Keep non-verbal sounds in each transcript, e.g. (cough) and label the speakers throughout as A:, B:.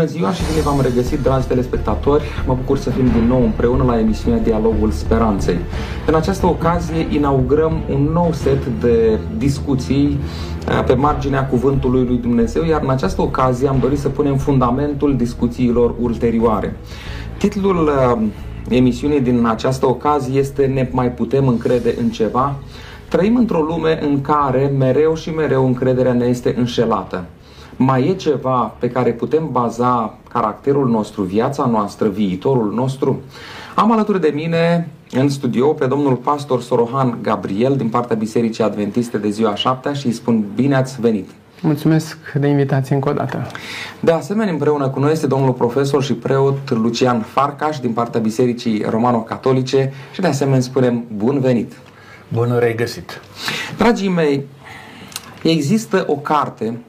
A: Bună ziua și bine v-am regăsit, dragi telespectatori! Mă bucur să fim din nou împreună la emisiunea Dialogul Speranței. În această ocazie inaugurăm un nou set de discuții eh, pe marginea Cuvântului lui Dumnezeu, iar în această ocazie am dorit să punem fundamentul discuțiilor ulterioare. Titlul eh, emisiunii din această ocazie este Ne mai putem încrede în ceva? Trăim într-o lume în care mereu și mereu încrederea ne este înșelată mai e ceva pe care putem baza caracterul nostru, viața noastră, viitorul nostru? Am alături de mine în studio pe domnul pastor Sorohan Gabriel din partea Bisericii Adventiste de ziua 7 și îi spun bine ați venit.
B: Mulțumesc de invitație încă o dată.
A: De asemenea, împreună cu noi este domnul profesor și preot Lucian Farcaș din partea Bisericii Romano-Catolice și de asemenea spunem bun venit.
C: Bun regăsit.
A: Dragii mei, există o carte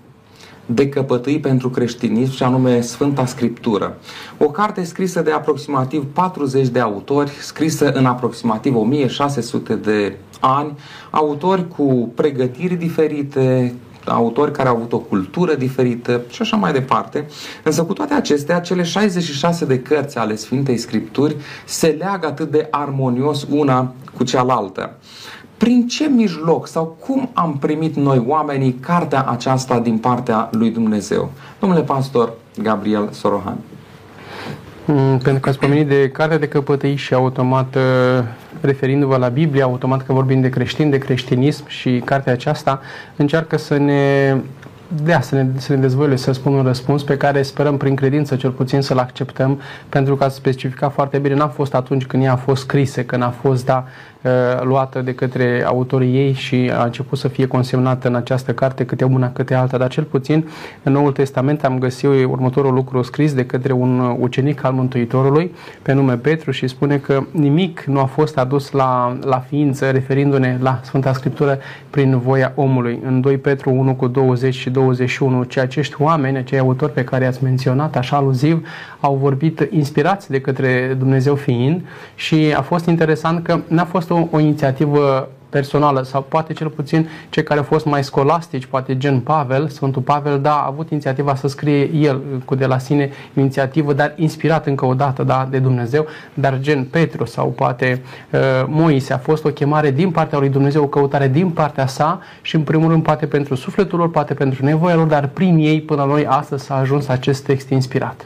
A: de căpătâi pentru creștinism și anume Sfânta Scriptură. O carte scrisă de aproximativ 40 de autori, scrisă în aproximativ 1600 de ani, autori cu pregătiri diferite, autori care au avut o cultură diferită și așa mai departe. Însă cu toate acestea, cele 66 de cărți ale Sfintei Scripturi se leagă atât de armonios una cu cealaltă prin ce mijloc sau cum am primit noi oamenii cartea aceasta din partea lui Dumnezeu? Domnule pastor Gabriel Sorohan.
B: Mm, pentru că ați pomenit de cartea de căpătăi și automat uh, referindu-vă la Biblie, automat că vorbim de creștin, de creștinism și cartea aceasta încearcă să ne dea să ne, să ne dezvăluie, să spun un răspuns pe care sperăm prin credință cel puțin să-l acceptăm, pentru că ați specificat foarte bine, n-a fost atunci când ea a fost scrisă, când a fost da, uh, luată de către autorii ei și a început să fie consemnată în această carte, câte una, câte alta, dar cel puțin în Noul Testament am găsit următorul lucru scris de către un ucenic al Mântuitorului pe nume Petru și spune că nimic nu a fost adus la, la ființă referindu-ne la Sfânta Scriptură prin voia omului. În 2 Petru 1 cu 20 și 21, ce acești oameni, acei autori pe care i-ați menționat, așa aluziv, au vorbit inspirați de către Dumnezeu fiind și a fost interesant că n-a fost o, o inițiativă personală sau poate cel puțin cei care au fost mai scolastici, poate gen Pavel, Sfântul Pavel, da, a avut inițiativa să scrie el cu de la sine inițiativă, dar inspirat încă o dată da, de Dumnezeu, dar gen Petru sau poate uh, Moise a fost o chemare din partea lui Dumnezeu, o căutare din partea sa și în primul rând poate pentru sufletul lor, poate pentru nevoia lor, dar prin ei până la noi astăzi s-a ajuns acest text inspirat.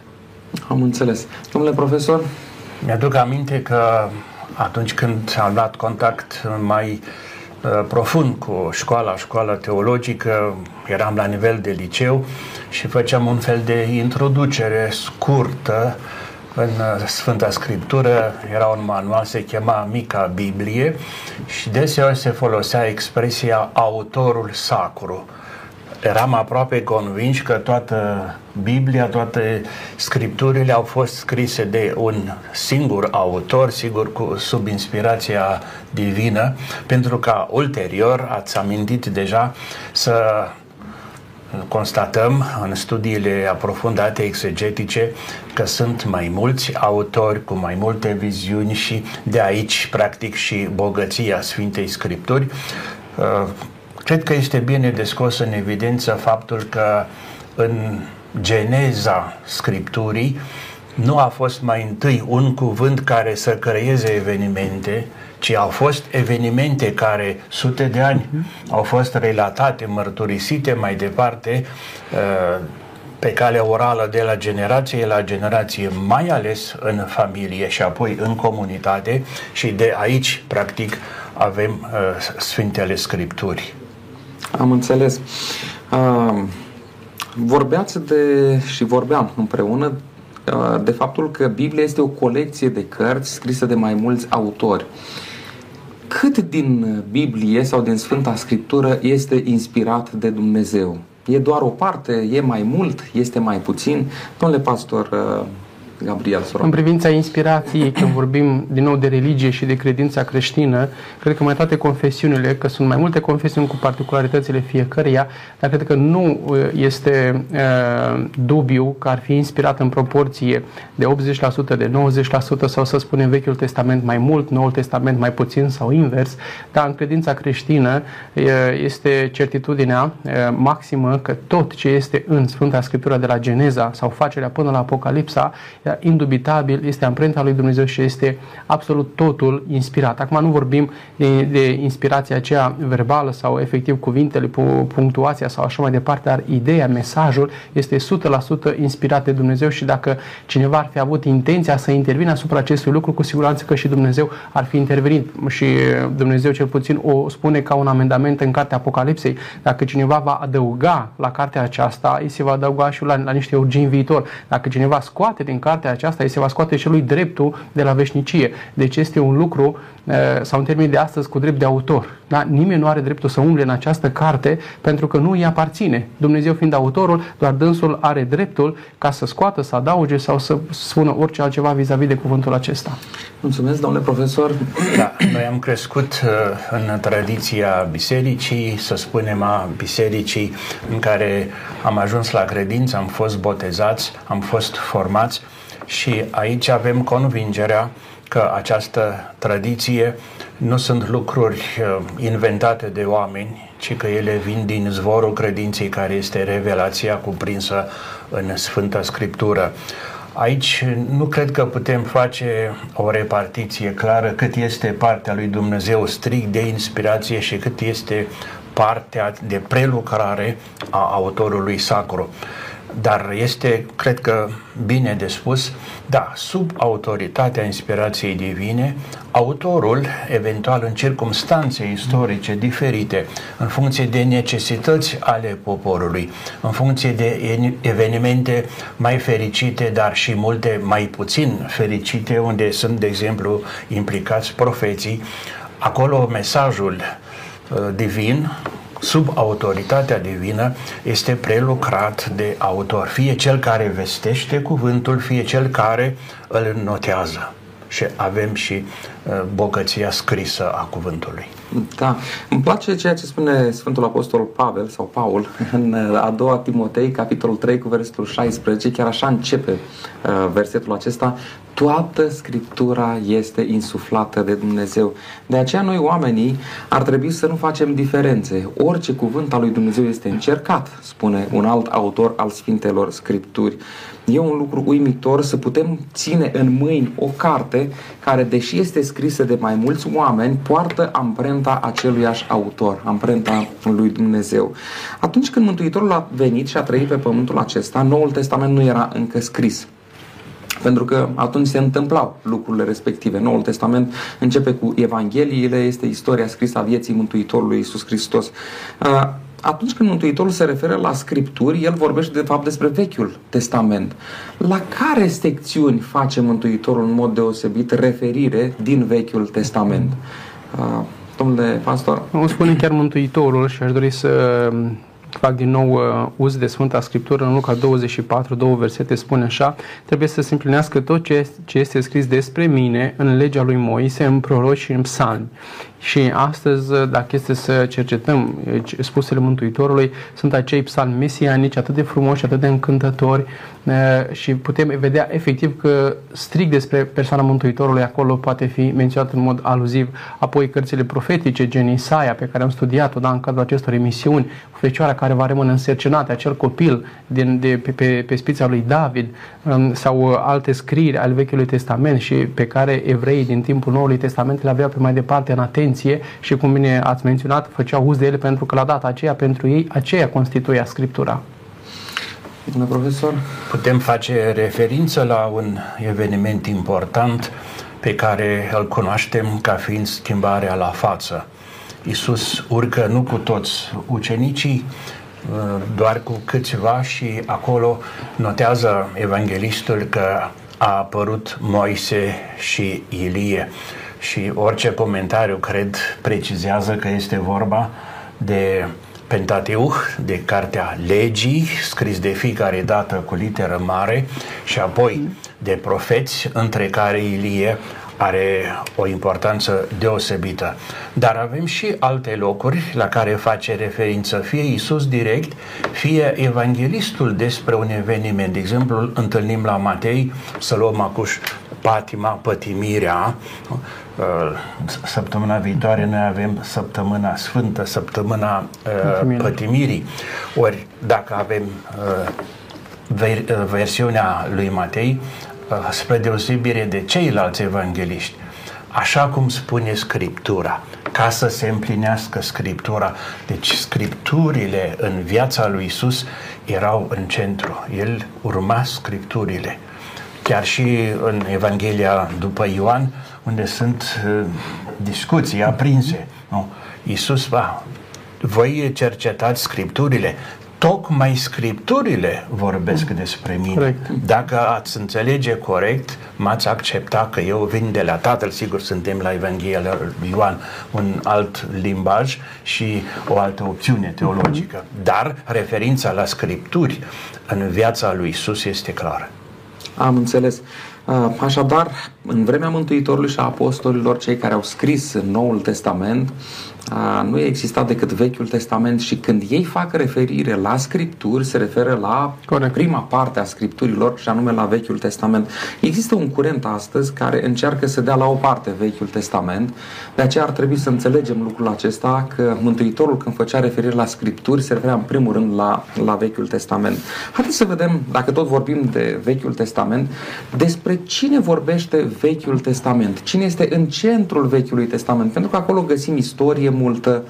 A: Am înțeles. Domnule profesor?
C: Mi-aduc aminte că atunci când am luat contact mai uh, profund cu școala, școala teologică, eram la nivel de liceu și făceam un fel de introducere scurtă în uh, Sfânta Scriptură, era un manual, se chema Mica Biblie și deseori se folosea expresia autorul sacru eram aproape convins că toată Biblia, toate scripturile au fost scrise de un singur autor, sigur cu, sub inspirația divină, pentru ca ulterior, ați amintit deja, să constatăm în studiile aprofundate exegetice că sunt mai mulți autori cu mai multe viziuni și de aici, practic, și bogăția Sfintei Scripturi Cred că este bine de scos în evidență faptul că în geneza Scripturii nu a fost mai întâi un cuvânt care să creeze evenimente, ci au fost evenimente care sute de ani au fost relatate, mărturisite mai departe uh, pe cale orală de la generație la generație, mai ales în familie și apoi în comunitate și de aici, practic, avem uh, Sfintele Scripturii.
A: Am înțeles. Uh, vorbeați de, și vorbeam împreună, uh, de faptul că Biblia este o colecție de cărți scrise de mai mulți autori. Cât din Biblie sau din Sfânta Scriptură este inspirat de Dumnezeu? E doar o parte? E mai mult? Este mai puțin? Domnule pastor uh, Gabriel Soron.
B: În privința inspirației, când vorbim din nou de religie și de credința creștină, cred că mai toate confesiunile, că sunt mai multe confesiuni cu particularitățile fiecăreia, dar cred că nu uh, este uh, dubiu că ar fi inspirat în proporție de 80%, de 90% sau să spunem Vechiul Testament mai mult, Noul Testament mai puțin sau invers, dar în credința creștină uh, este certitudinea uh, maximă că tot ce este în Sfânta Scriptură de la Geneza sau facerea până la Apocalipsa indubitabil, este amprenta lui Dumnezeu și este absolut totul inspirat. Acum nu vorbim de, de inspirația aceea verbală sau efectiv cuvintele, punctuația sau așa mai departe, dar ideea, mesajul este 100% inspirat de Dumnezeu și dacă cineva ar fi avut intenția să intervină asupra acestui lucru, cu siguranță că și Dumnezeu ar fi intervenit și Dumnezeu cel puțin o spune ca un amendament în cartea Apocalipsei. Dacă cineva va adăuga la cartea aceasta, îi se va adăuga și la, la niște urgini viitor. Dacă cineva scoate din carte cartea aceasta îi se va scoate și lui dreptul de la veșnicie. Deci este un lucru, eh, sau în termenii de astăzi, cu drept de autor. Da? Nimeni nu are dreptul să umble în această carte pentru că nu îi aparține. Dumnezeu fiind autorul, doar dânsul are dreptul ca să scoată, să adauge sau să spună orice altceva vis-a-vis de cuvântul acesta.
A: Mulțumesc, domnule profesor.
C: Da, noi am crescut uh, în tradiția bisericii, să spunem a bisericii în care am ajuns la credință, am fost botezați, am fost formați și aici avem convingerea că această tradiție nu sunt lucruri uh, inventate de oameni, ci că ele vin din zvorul credinței care este revelația cuprinsă în Sfânta Scriptură. Aici nu cred că putem face o repartiție clară cât este partea lui Dumnezeu strict de inspirație și cât este partea de prelucrare a autorului sacru. Dar este, cred că, bine de spus, da, sub autoritatea inspirației divine, autorul, eventual în circumstanțe istorice diferite, în funcție de necesități ale poporului, în funcție de evenimente mai fericite, dar și multe mai puțin fericite, unde sunt, de exemplu, implicați profeții, acolo mesajul uh, divin sub autoritatea divină este prelucrat de autor, fie cel care vestește cuvântul, fie cel care îl notează. Și avem și uh, bogăția scrisă a cuvântului.
A: Da, îmi place ceea ce spune Sfântul Apostol Pavel sau Paul în uh, a doua Timotei, capitolul 3 cu versetul 16, chiar așa începe uh, versetul acesta, toată Scriptura este insuflată de Dumnezeu. De aceea noi oamenii ar trebui să nu facem diferențe. Orice cuvânt al lui Dumnezeu este încercat, spune un alt autor al Sfintelor Scripturi. E un lucru uimitor să putem ține în mâini o carte care, deși este scrisă de mai mulți oameni, poartă amprenta aceluiași autor, amprenta lui Dumnezeu. Atunci când Mântuitorul a venit și a trăit pe pământul acesta, Noul Testament nu era încă scris. Pentru că atunci se întâmplau lucrurile respective. Noul Testament începe cu Evangheliile, este istoria scrisă a vieții Mântuitorului Iisus Hristos. Atunci când Mântuitorul se referă la Scripturi, el vorbește de fapt despre Vechiul Testament. La care secțiuni face Mântuitorul în mod deosebit referire din Vechiul Testament? Domnule pastor?
B: Nu spune chiar Mântuitorul și aș dori să fac din nou uh, uz de Sfânta Scriptură, în Luca 24, două versete spune așa, trebuie să se împlinească tot ce, ce este scris despre mine în legea lui Moise, în proroci și în psalmi. Și astăzi, dacă este să cercetăm spusele Mântuitorului, sunt acei psalmi mesianici atât de frumoși, atât de încântători și putem vedea efectiv că strict despre persoana Mântuitorului acolo poate fi menționat în mod aluziv. Apoi cărțile profetice, gen Isaia, pe care am studiat-o da, în cadrul acestor emisiuni, Fecioara care va rămâne însărcinată, acel copil din, de, pe, pe, pe spița lui David um, sau alte scrieri ale Vechiului Testament și pe care evreii din timpul Noului Testament le aveau pe mai departe în atenție atenție și, cum bine ați menționat, făceau uz de ele pentru că la data aceea, pentru ei, aceea constituia Scriptura.
A: Domnule profesor?
C: Putem face referință la un eveniment important pe care îl cunoaștem ca fiind schimbarea la față. Iisus urcă nu cu toți ucenicii, doar cu câțiva și acolo notează evanghelistul că a apărut Moise și Ilie și orice comentariu, cred, precizează că este vorba de Pentateuch, de Cartea Legii, scris de fiecare dată cu literă mare și apoi de profeți, între care Ilie are o importanță deosebită. Dar avem și alte locuri la care face referință fie Isus direct, fie evanghelistul despre un eveniment. De exemplu, întâlnim la Matei, să luăm acuș patima, pătimirea. Uh, săptămâna viitoare noi avem săptămâna sfântă, săptămâna uh, pătimirii. Ori dacă avem uh, versiunea lui Matei, Uh, spre deosebire de ceilalți evangeliști, așa cum spune Scriptura, ca să se împlinească Scriptura. Deci Scripturile în viața lui Isus erau în centru. El urma Scripturile. Chiar și în Evanghelia după Ioan, unde sunt uh, discuții aprinse. Nu? Iisus, va, voi cercetați Scripturile, tocmai scripturile vorbesc despre mine. Correct. Dacă ați înțelege corect, m-ați accepta că eu vin de la Tatăl, sigur suntem la Evanghelia lui Ioan, un alt limbaj și o altă opțiune teologică. Dar referința la scripturi în viața lui Isus este clară.
A: Am înțeles. Așadar, în vremea Mântuitorului și a apostolilor, cei care au scris în Noul Testament, nu exista decât Vechiul Testament și când ei fac referire la Scripturi, se referă la Corect. prima parte a Scripturilor și anume la Vechiul Testament. Există un curent astăzi care încearcă să dea la o parte Vechiul Testament, de aceea ar trebui să înțelegem lucrul acesta că Mântuitorul când făcea referire la Scripturi se referea în primul rând la, la Vechiul Testament. Haideți să vedem, dacă tot vorbim de Vechiul Testament, despre cine vorbește Vechiul Testament, cine este în centrul Vechiului Testament, pentru că acolo găsim istorie, multă.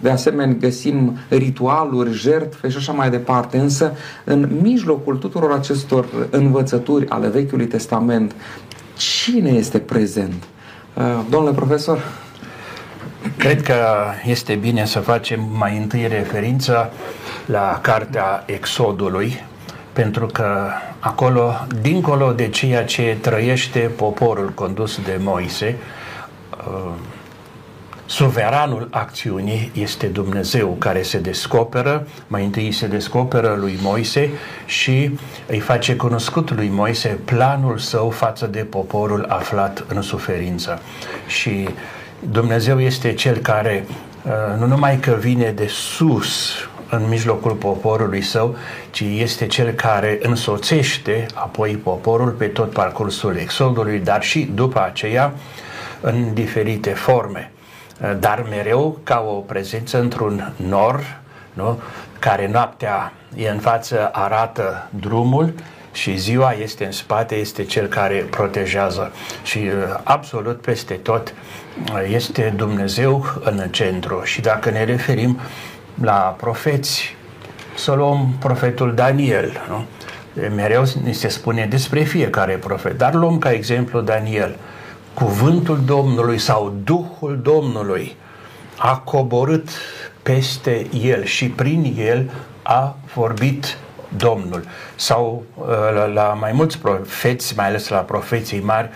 A: De asemenea, găsim ritualuri, jertfe și așa mai departe. Însă, în mijlocul tuturor acestor învățături ale Vechiului Testament, cine este prezent? Domnule profesor?
C: Cred că este bine să facem mai întâi referință la cartea Exodului, pentru că acolo, dincolo de ceea ce trăiește poporul condus de Moise, Suveranul acțiunii este Dumnezeu care se descoperă, mai întâi se descoperă lui Moise și îi face cunoscut lui Moise planul său față de poporul aflat în suferință. Și Dumnezeu este cel care uh, nu numai că vine de sus în mijlocul poporului său, ci este cel care însoțește apoi poporul pe tot parcursul exodului, dar și după aceea în diferite forme dar mereu ca o prezență într-un nor, nu? care noaptea e în față, arată drumul și ziua este în spate, este cel care protejează. Și uh, absolut peste tot uh, este Dumnezeu în centru. Și dacă ne referim la profeți, să luăm profetul Daniel, nu? mereu ni se spune despre fiecare profet, dar luăm ca exemplu Daniel cuvântul Domnului sau Duhul Domnului a coborât peste el și prin el a vorbit Domnul. Sau uh, la, la mai mulți profeți, mai ales la profeții mari,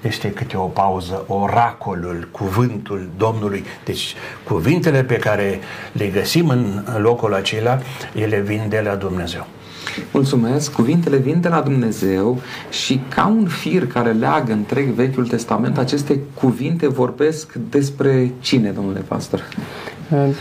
C: este câte o pauză, oracolul, cuvântul Domnului. Deci cuvintele pe care le găsim în locul acela, ele vin de la Dumnezeu.
A: Mulțumesc, cuvintele vin de la Dumnezeu și ca un fir care leagă întreg Vechiul Testament, aceste cuvinte vorbesc despre cine, domnule pastor?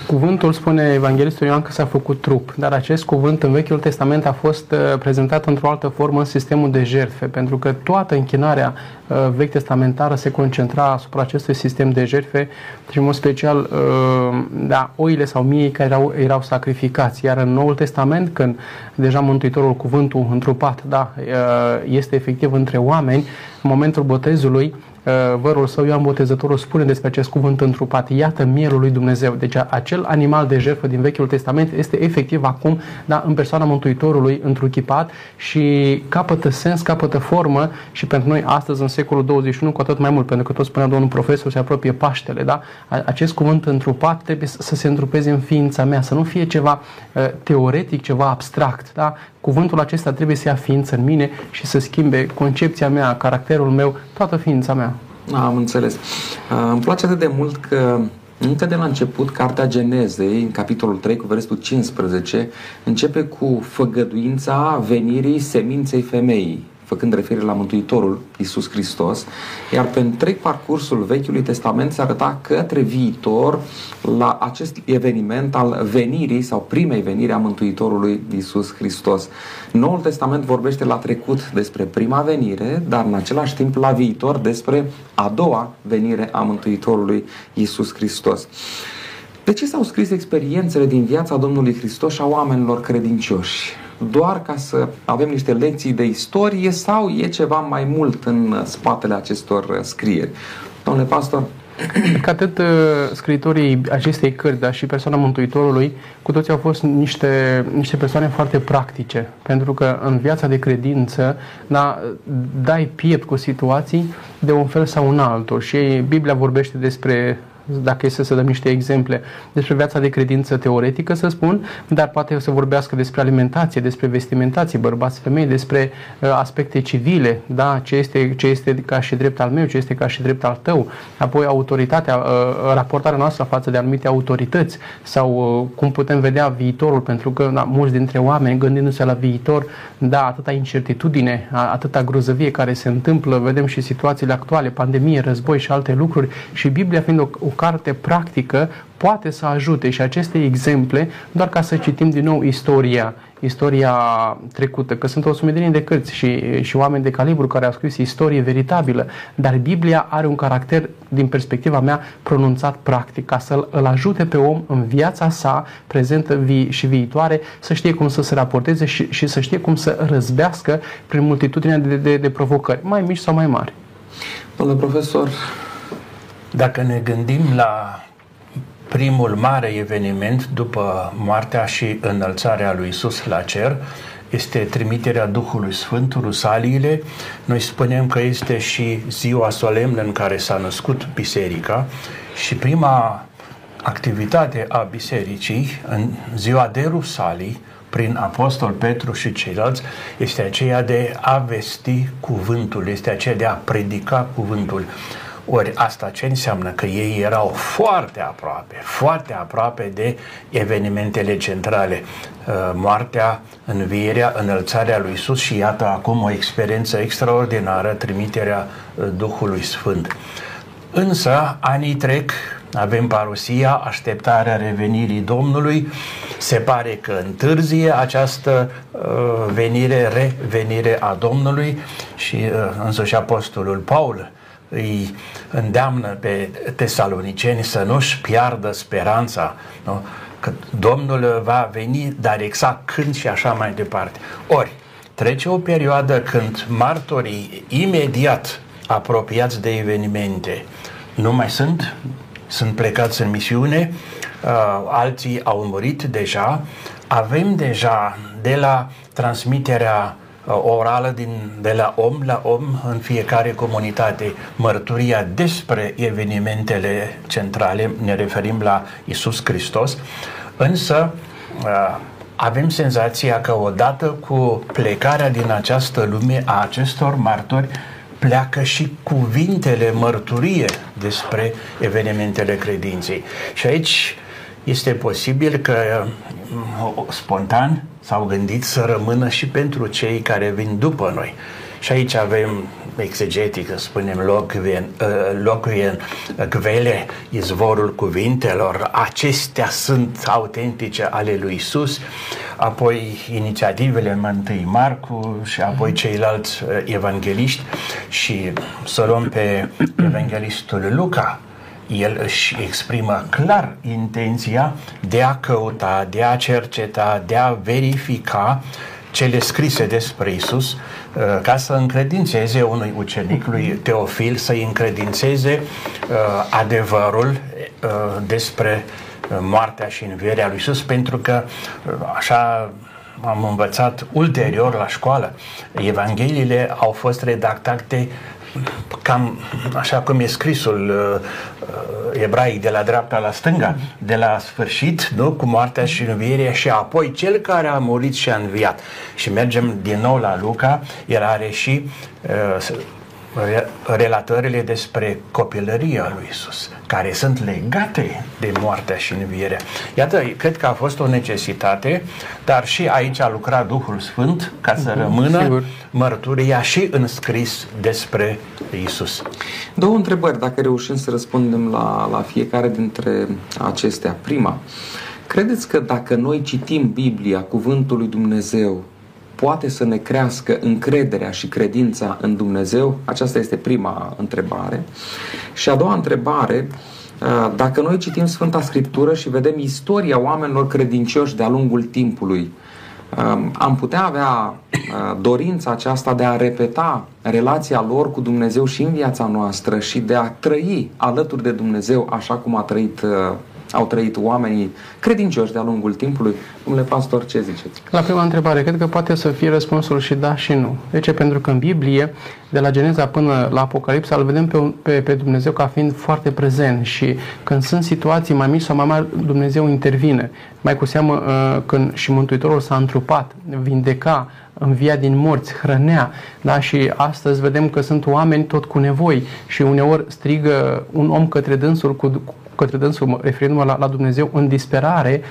B: Cuvântul spune Evanghelistul Ioan că s-a făcut trup, dar acest cuvânt în Vechiul Testament a fost uh, prezentat într-o altă formă în sistemul de jertfe, pentru că toată închinarea uh, vechi testamentară se concentra asupra acestui sistem de jertfe și în mod special uh, da, oile sau miei care erau, erau sacrificați. Iar în Noul Testament, când deja Mântuitorul, cuvântul întrupat, da, este efectiv între oameni, în momentul botezului, Uh, vărul său, Ioan Botezătorul, spune despre acest cuvânt întrupat. Iată mielul lui Dumnezeu. Deci acel animal de jertfă din Vechiul Testament este efectiv acum da, în persoana Mântuitorului întruchipat și capătă sens, capătă formă și pentru noi astăzi, în secolul 21, cu atât mai mult, pentru că tot spunea domnul profesor, se apropie Paștele, da? Acest cuvânt întrupat trebuie să se întrupeze în ființa mea, să nu fie ceva uh, teoretic, ceva abstract, da? Cuvântul acesta trebuie să ia ființă în mine și să schimbe concepția mea, caracterul meu, toată ființa mea.
A: Am înțeles. Îmi place atât de mult că încă de la început, Cartea Genezei, în capitolul 3 cu versetul 15, începe cu făgăduința venirii seminței femeii făcând referire la Mântuitorul Isus Hristos, iar pe întreg parcursul Vechiului Testament se arăta către viitor la acest eveniment al venirii sau primei veniri a Mântuitorului Isus Hristos. Noul Testament vorbește la trecut despre prima venire, dar în același timp la viitor despre a doua venire a Mântuitorului Isus Hristos. De ce s-au scris experiențele din viața Domnului Hristos și a oamenilor credincioși? Doar ca să avem niște lecții de istorie sau e ceva mai mult în spatele acestor scrieri? Domnule pastor,
B: Că atât uh, scriitorii acestei cărți, dar și persoana Mântuitorului, cu toții au fost niște, niște persoane foarte practice. Pentru că în viața de credință da, dai piept cu situații de un fel sau un altul. Și Biblia vorbește despre dacă este să dăm niște exemple despre viața de credință teoretică, să spun, dar poate să vorbească despre alimentație, despre vestimentație, bărbați, femei, despre uh, aspecte civile, da, ce este, ce este ca și drept al meu, ce este ca și drept al tău, apoi autoritatea, uh, raportarea noastră față de anumite autorități sau uh, cum putem vedea viitorul, pentru că da, mulți dintre oameni, gândindu-se la viitor, da, atâta incertitudine, atâta grozăvie care se întâmplă, vedem și situațiile actuale, pandemie, război și alte lucruri și Biblia fiind o, o carte practică poate să ajute și aceste exemple doar ca să citim din nou istoria istoria trecută, că sunt o sumedenie de cărți și, și oameni de calibru care au scris istorie veritabilă, dar Biblia are un caracter, din perspectiva mea, pronunțat practic, ca să îl ajute pe om în viața sa, prezentă vi- și viitoare, să știe cum să se raporteze și, și să știe cum să răzbească prin multitudinea de, de, de provocări, mai mici sau mai mari.
A: Domnule profesor,
C: dacă ne gândim la primul mare eveniment după moartea și înălțarea lui Isus la cer, este trimiterea Duhului Sfânt, Rusaliile. Noi spunem că este și ziua solemnă în care s-a născut biserica și prima activitate a bisericii în ziua de Rusalii, prin Apostol Petru și ceilalți, este aceea de a vesti cuvântul, este aceea de a predica cuvântul. Ori asta ce înseamnă? Că ei erau foarte aproape, foarte aproape de evenimentele centrale. Uh, moartea, învierea, înălțarea lui Isus și iată acum o experiență extraordinară, trimiterea uh, Duhului Sfânt. Însă, anii trec, avem parusia, așteptarea revenirii Domnului, se pare că întârzie această uh, venire, revenire a Domnului și uh, însuși Apostolul Paul îi îndeamnă pe tesaloniceni să nu-și piardă speranța, nu? că Domnul va veni, dar exact când și așa mai departe. Ori, trece o perioadă când martorii imediat apropiați de evenimente nu mai sunt, sunt plecați în misiune, uh, alții au murit deja, avem deja de la transmiterea Uh, orală din, de la om la om în fiecare comunitate, mărturia despre evenimentele centrale, ne referim la Isus Hristos, însă uh, avem senzația că odată cu plecarea din această lume a acestor martori, pleacă și cuvintele mărturie despre evenimentele credinței. Și aici este posibil că uh, spontan s-au gândit să rămână și pentru cei care vin după noi. Și aici avem exegetică, spunem locuien, uh, locuien gvele, izvorul cuvintelor, acestea sunt autentice ale lui Isus, apoi inițiativele întâi Marcu și apoi ceilalți uh, evangeliști și să luăm pe (clears throat) evanghelistul Luca, el își exprimă clar intenția de a căuta, de a cerceta, de a verifica cele scrise despre Isus, uh, ca să încredințeze unui ucenic lui Teofil, să-i încredințeze uh, adevărul uh, despre moartea și învierea lui Isus, pentru că așa am învățat ulterior la școală. Evangheliile au fost redactate cam așa cum e scrisul uh, uh, ebraic de la dreapta la stânga, de la sfârșit, nu? cu moartea și învierea și apoi cel care a murit și a înviat. Și mergem din nou la Luca, el are și uh, relatările despre copilăria lui Isus, care sunt legate de moartea și învierea. Iată, cred că a fost o necesitate, dar și aici a lucrat Duhul Sfânt ca să uh-huh, rămână sigur. mărturia și înscris despre Isus.
A: Două întrebări, dacă reușim să răspundem la, la fiecare dintre acestea. Prima, credeți că dacă noi citim Biblia, Cuvântul lui Dumnezeu, poate să ne crească încrederea și credința în Dumnezeu? Aceasta este prima întrebare. Și a doua întrebare, uh, dacă noi citim Sfânta Scriptură și vedem istoria oamenilor credincioși de-a lungul timpului, um, am putea avea uh, dorința aceasta de a repeta relația lor cu Dumnezeu și în viața noastră și de a trăi alături de Dumnezeu așa cum a trăit uh, au trăit oamenii credincioși de-a lungul timpului. Domnule pastor, ce ziceți?
B: La prima întrebare, cred că poate să fie răspunsul și da și nu. De ce? Pentru că în Biblie, de la Geneza până la Apocalipsa, îl vedem pe, pe, pe Dumnezeu ca fiind foarte prezent și când sunt situații mai mici sau mai mari, Dumnezeu intervine. Mai cu seamă uh, când și Mântuitorul s-a întrupat, vindeca, învia din morți, hrănea, da? și astăzi vedem că sunt oameni tot cu nevoi și uneori strigă un om către dânsul cu, către dânsul, referindu-mă la, la Dumnezeu, în disperare,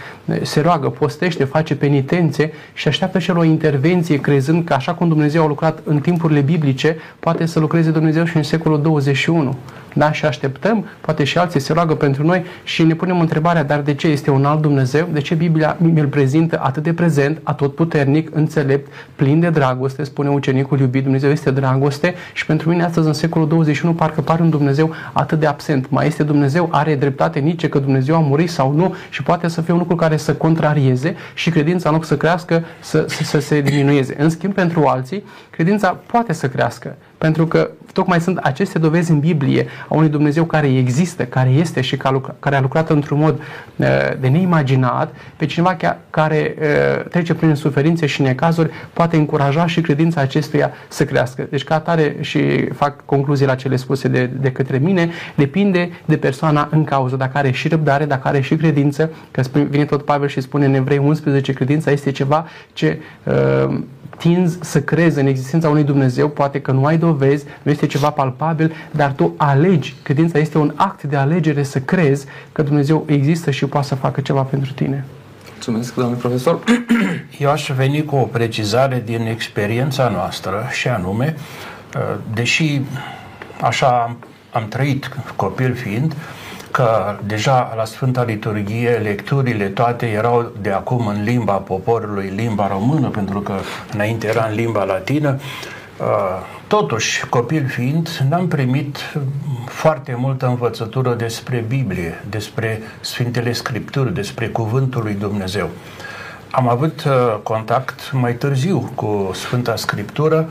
B: se roagă, postește, face penitențe și așteaptă și el o intervenție, crezând că așa cum Dumnezeu a lucrat în timpurile biblice, poate să lucreze Dumnezeu și în secolul 21 da? și așteptăm, poate și alții se roagă pentru noi și ne punem întrebarea, dar de ce este un alt Dumnezeu? De ce Biblia mi-l prezintă atât de prezent, atot puternic, înțelept, plin de dragoste, spune ucenicul iubit, Dumnezeu este dragoste și pentru mine astăzi în secolul 21 parcă pare un Dumnezeu atât de absent. Mai este Dumnezeu, are dreptate nici că Dumnezeu a murit sau nu și poate să fie un lucru care să contrarieze și credința în loc să crească, să, să, să se diminueze. În schimb, pentru alții, credința poate să crească. Pentru că tocmai sunt aceste dovezi în Biblie a unui Dumnezeu care există, care este și care a lucrat într-un mod uh, de neimaginat, pe cineva care uh, trece prin suferințe și necazuri, poate încuraja și credința acestuia să crească. Deci ca atare și fac concluzii la cele spuse de, de către mine, depinde de persoana în cauză, dacă are și răbdare, dacă are și credință, că vine tot Pavel și spune în Evrei 11, credința este ceva ce uh, tinzi să crezi în existența unui Dumnezeu, poate că nu ai dovezi, nu este ceva palpabil, dar tu alegi. Credința este un act de alegere să crezi că Dumnezeu există și poate să facă ceva pentru tine.
A: Mulțumesc, domnule profesor.
C: Eu aș veni cu o precizare din experiența noastră și anume, deși așa am trăit copil fiind, că deja la Sfânta Liturghie lecturile toate erau de acum în limba poporului, limba română, pentru că înainte era în limba latină. Uh, totuși, copil fiind, n-am primit foarte multă învățătură despre Biblie, despre Sfintele Scripturi, despre Cuvântul lui Dumnezeu. Am avut uh, contact mai târziu cu Sfânta Scriptură,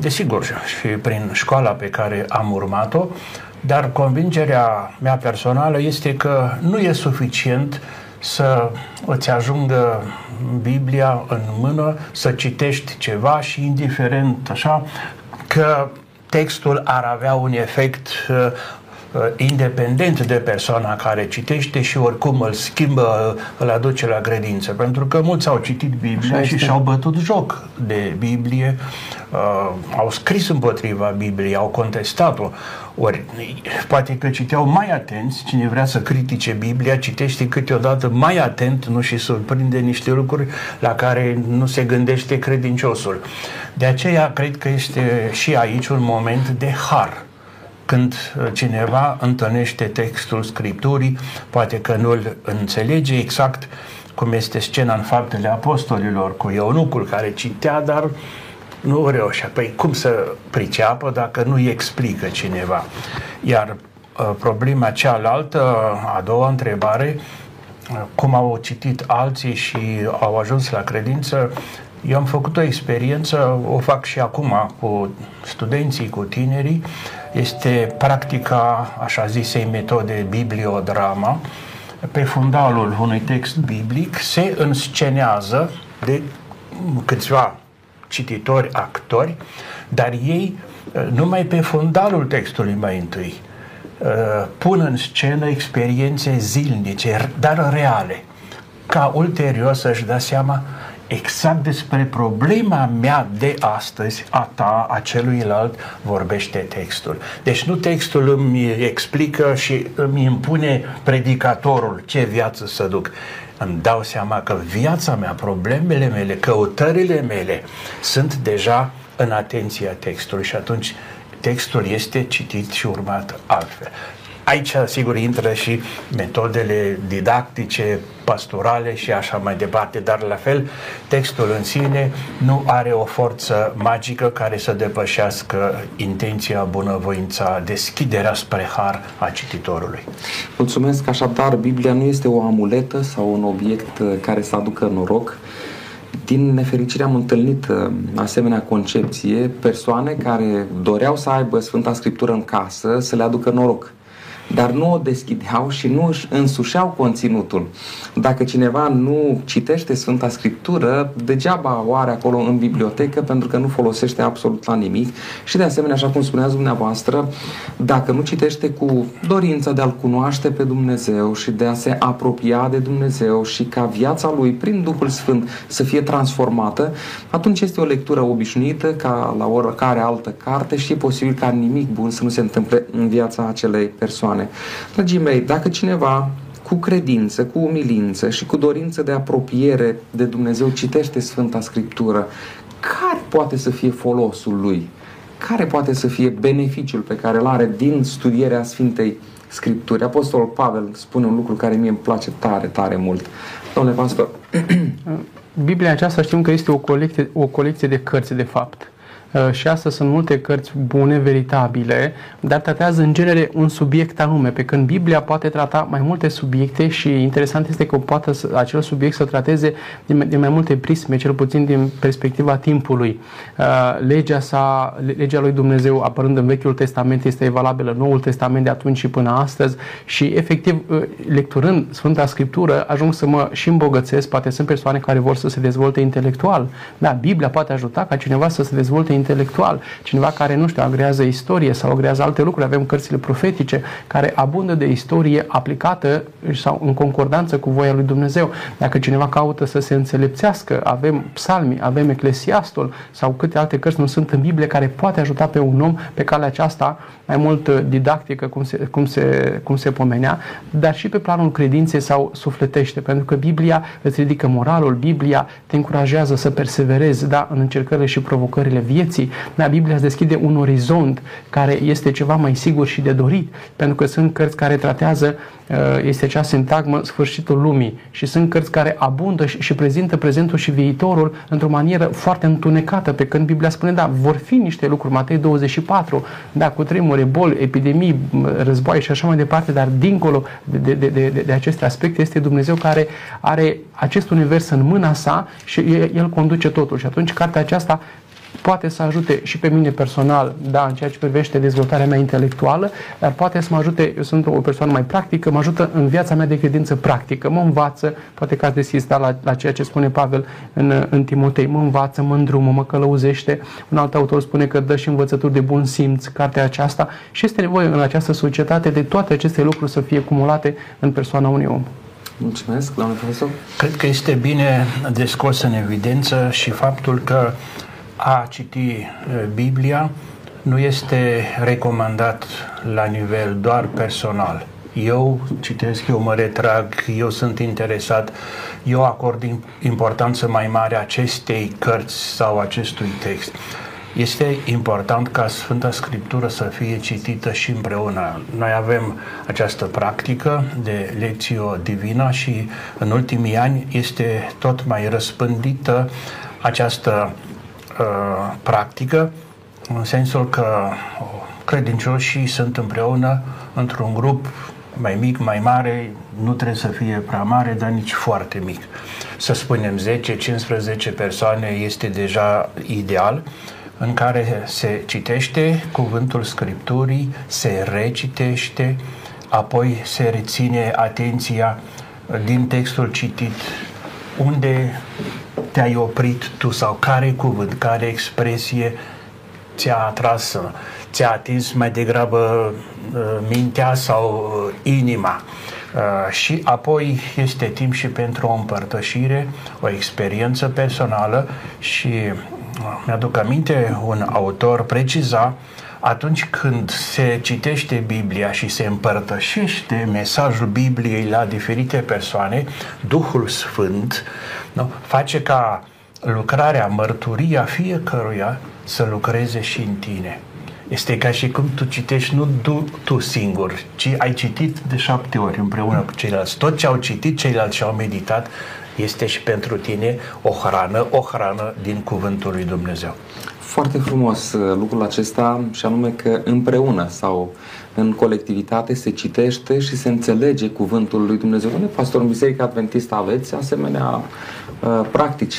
C: desigur, și prin școala pe care am urmat-o, dar convingerea mea personală este că nu e suficient să îți ajungă Biblia în mână, să citești ceva și indiferent așa că textul ar avea un efect uh, Uh, independent de persoana care citește și oricum îl schimbă, îl aduce la credință. Pentru că mulți au citit Biblia și și-au bătut joc de Biblie, uh, au scris împotriva Bibliei, au contestat-o. Ori, poate că citeau mai atenți, cine vrea să critique Biblia, citește câteodată mai atent, nu și surprinde niște lucruri la care nu se gândește credinciosul. De aceea, cred că este și aici un moment de har când uh, cineva întâlnește textul Scripturii, poate că nu-l înțelege exact cum este scena în faptele apostolilor cu eunucul care citea, dar nu reușea. Păi cum să priceapă dacă nu-i explică cineva? Iar uh, problema cealaltă, a doua întrebare, uh, cum au citit alții și au ajuns la credință, eu am făcut o experiență, o fac și acum cu studenții, cu tinerii, este practica așa zisei metode bibliodrama. Pe fundalul unui text biblic se înscenează de câțiva cititori, actori, dar ei numai pe fundalul textului mai întâi pun în scenă experiențe zilnice, dar reale, ca ulterior să-și dea seama exact despre problema mea de astăzi, a ta, a celuilalt, vorbește textul. Deci nu textul îmi explică și îmi impune predicatorul ce viață să duc. Îmi dau seama că viața mea, problemele mele, căutările mele sunt deja în atenția textului și atunci textul este citit și urmat altfel. Aici, sigur, intră și metodele didactice, pastorale și așa mai departe, dar la fel, textul în sine nu are o forță magică care să depășească intenția, bunăvoința, deschiderea spre har a cititorului.
A: Mulțumesc, așadar, Biblia nu este o amuletă sau un obiect care să aducă noroc, din nefericire am întâlnit uh, asemenea concepție persoane care doreau să aibă Sfânta Scriptură în casă să le aducă noroc dar nu o deschideau și nu își însușeau conținutul. Dacă cineva nu citește Sfânta Scriptură, degeaba o are acolo în bibliotecă pentru că nu folosește absolut la nimic și de asemenea, așa cum spuneați dumneavoastră, dacă nu citește cu dorința de a-L cunoaște pe Dumnezeu și de a se apropia de Dumnezeu și ca viața lui prin Duhul Sfânt să fie transformată, atunci este o lectură obișnuită ca la oricare altă carte și e posibil ca nimic bun să nu se întâmple în viața acelei persoane persoane. Dragii mei, dacă cineva cu credință, cu umilință și cu dorință de apropiere de Dumnezeu citește Sfânta Scriptură, care poate să fie folosul lui? Care poate să fie beneficiul pe care îl are din studierea Sfintei Scripturi? Apostolul Pavel spune un lucru care mie îmi place tare, tare mult. Domnule pastor. (clears throat)
B: Biblia aceasta știm că este o colecție, o colecție de cărți, de fapt. Uh, și astăzi sunt multe cărți bune, veritabile, dar tratează în genere un subiect anume, pe când Biblia poate trata mai multe subiecte și interesant este că poate acel subiect să trateze din, din mai multe prisme, cel puțin din perspectiva timpului. Uh, legea, sa, legea lui Dumnezeu apărând în Vechiul Testament este valabilă în Noul Testament de atunci și până astăzi și efectiv uh, lecturând Sfânta Scriptură ajung să mă și îmbogățesc, poate sunt persoane care vor să se dezvolte intelectual. Da, Biblia poate ajuta ca cineva să se dezvolte intelectual, cineva care, nu știu, agrează istorie sau agrează alte lucruri. Avem cărțile profetice care abundă de istorie aplicată sau în concordanță cu voia lui Dumnezeu. Dacă cineva caută să se înțelepțească, avem psalmi, avem eclesiastul sau câte alte cărți nu sunt în Biblie care poate ajuta pe un om pe calea aceasta mai mult didactică, cum se, cum se, cum se pomenea, dar și pe planul credinței sau sufletește, pentru că Biblia îți ridică moralul, Biblia te încurajează să perseverezi da, în încercările și provocările vieții, vieții. Da, Biblia îți deschide un orizont care este ceva mai sigur și de dorit, pentru că sunt cărți care tratează, uh, este acea sintagmă, sfârșitul lumii și sunt cărți care abundă și, și prezintă prezentul și viitorul într-o manieră foarte întunecată, pe când Biblia spune, da, vor fi niște lucruri, Matei 24, da, cu tremure, boli, epidemii, războaie și așa mai departe, dar dincolo de, de, de, de, de aceste aspecte este Dumnezeu care are acest univers în mâna sa și el, el conduce totul. Și atunci cartea aceasta poate să ajute și pe mine personal, da, în ceea ce privește dezvoltarea mea intelectuală, dar poate să mă ajute, eu sunt o persoană mai practică, mă ajută în viața mea de credință practică, mă învață, poate că ați deschis da, la, la ceea ce spune Pavel în, în Timotei, mă învață, mă îndrumă, mă călăuzește. Un alt autor spune că dă și învățături de bun simț, cartea aceasta și este nevoie în această societate de toate aceste lucruri să fie cumulate în persoana unui om.
A: Mulțumesc, doamne profesor.
C: Cred că este bine de scos în evidență și faptul că a citi Biblia nu este recomandat la nivel doar personal. Eu citesc, eu mă retrag, eu sunt interesat, eu acord importanță mai mare acestei cărți sau acestui text. Este important ca Sfânta Scriptură să fie citită și împreună. Noi avem această practică de lecțio divină și în ultimii ani este tot mai răspândită această uh, practică, în sensul că credincioșii sunt împreună într-un grup mai mic, mai mare, nu trebuie să fie prea mare, dar nici foarte mic. Să spunem 10-15 persoane este deja ideal, în care se citește cuvântul Scripturii, se recitește, apoi se reține atenția din textul citit, unde te-ai oprit tu sau care cuvânt, care expresie ți-a atras, ți-a atins mai degrabă mintea sau inima. Și apoi este timp și pentru o împărtășire, o experiență personală și mi-aduc aminte, un autor preciza atunci când se citește Biblia și se împărtășește mesajul Bibliei la diferite persoane, Duhul Sfânt nu, face ca lucrarea, mărturia fiecăruia să lucreze și în tine. Este ca și cum tu citești nu tu, tu singur, ci ai citit de șapte ori împreună cu ceilalți. Tot ce au citit ceilalți și au meditat este și pentru tine o hrană, o hrană din Cuvântul lui Dumnezeu.
A: Foarte frumos uh, lucrul acesta și anume că împreună sau în colectivitate se citește și se înțelege Cuvântul lui Dumnezeu. Domnule pastor, în Biserica Adventistă aveți asemenea uh, practici?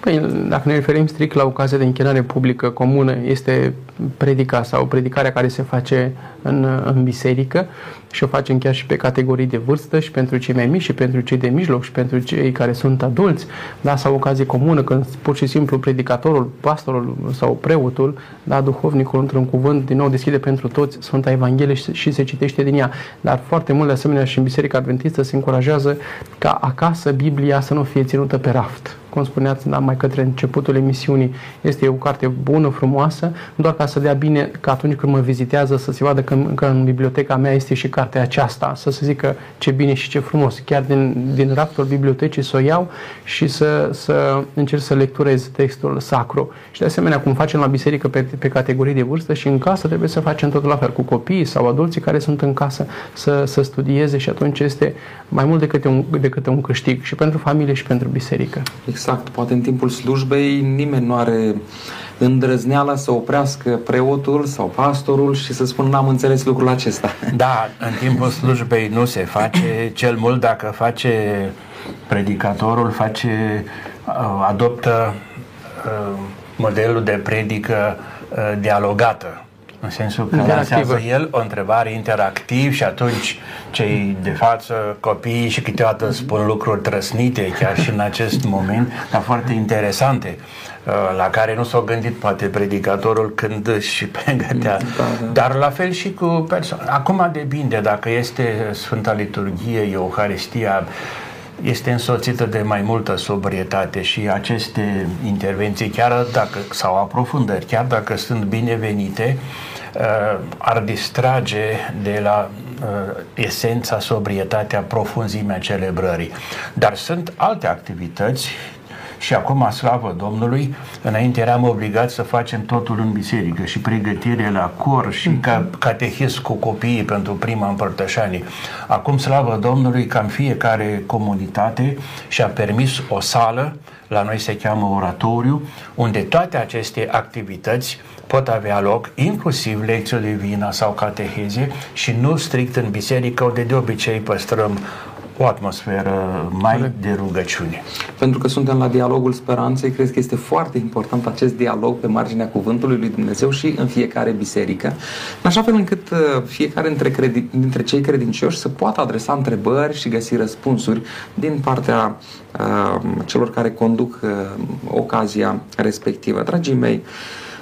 B: Păi, dacă ne referim strict la ocazia de închinare publică comună, este predica sau predicarea care se face în, în biserică și o facem chiar și pe categorii de vârstă și pentru cei mai mici și pentru cei de mijloc și pentru cei care sunt adulți, da, sau ocazie comună când pur și simplu predicatorul, pastorul sau preotul, da, duhovnicul într-un cuvânt din nou deschide pentru toți Sfânta Evanghelie și, și se citește din ea. Dar foarte mult de asemenea și în Biserica Adventistă se încurajează ca acasă Biblia să nu fie ținută pe raft cum spuneați da, mai către începutul emisiunii, este o carte bună, frumoasă, nu doar ca să dea bine că atunci când mă vizitează să se vadă că, că în biblioteca mea este și cartea aceasta, să se zică ce bine și ce frumos, chiar din, din raftul bibliotecii să o iau și să, să încerc să lecturez textul sacru. Și de asemenea, cum facem la biserică pe, pe categorii de vârstă și în casă trebuie să facem totul la fel cu copiii sau adulții care sunt în casă să, să studieze și atunci este mai mult decât un, decât un câștig și pentru familie și pentru biserică.
A: Exact, poate în timpul slujbei nimeni nu are îndrăzneala să oprească preotul sau pastorul și să spună n-am înțeles lucrul acesta. (laughs)
C: Da, în timpul slujbei nu se face, cel mult dacă face predicatorul, face, uh, adoptă uh, modelul de predică uh, dialogată. În sensul că lansează el o întrebare interactiv și atunci cei de față, copiii și câteodată spun lucruri trăsnite chiar și în acest moment, dar foarte interesante. uh, la care nu s-au gândit poate predicatorul când își (laughs) pregătea. Da, da. Dar la fel și cu persoane. Acum depinde dacă este Sfânta Liturghie, Euharistia, este însoțită de mai multă sobrietate și aceste intervenții, chiar dacă, sau aprofundări, chiar dacă sunt binevenite, uh, ar distrage de la uh, esența, sobrietatea, profunzimea celebrării. Dar sunt alte activități și acum, slavă Domnului, înainte eram obligați să facem totul în biserică și pregătire la cor și mhm. ca, catehism cu copiii pentru prima împărtășanie. Acum, slavă Domnului, cam fiecare comunitate și-a permis o sală, la noi se cheamă oratoriu, unde toate aceste activități pot avea loc, inclusiv lecții divină sau catehezie și nu strict în biserică, unde de obicei păstrăm o atmosferă mai de rugăciune.
A: Pentru că suntem la dialogul speranței, cred că este foarte important acest dialog pe marginea cuvântului lui Dumnezeu și în fiecare biserică, în așa fel încât uh, fiecare dintre, credi- dintre cei credincioși să poată adresa întrebări și găsi răspunsuri din partea uh, celor care conduc uh, ocazia respectivă. Dragii mei,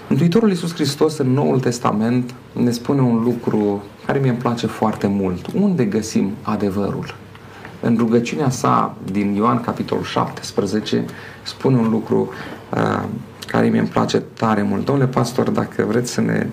A: Mântuitorul Iisus Hristos în Noul Testament ne spune un lucru care mi-e place foarte mult. Unde găsim adevărul? În rugăciunea sa din Ioan capitolul 17 spune un lucru uh, care mi-e place tare mult. Domnule pastor, dacă vreți să ne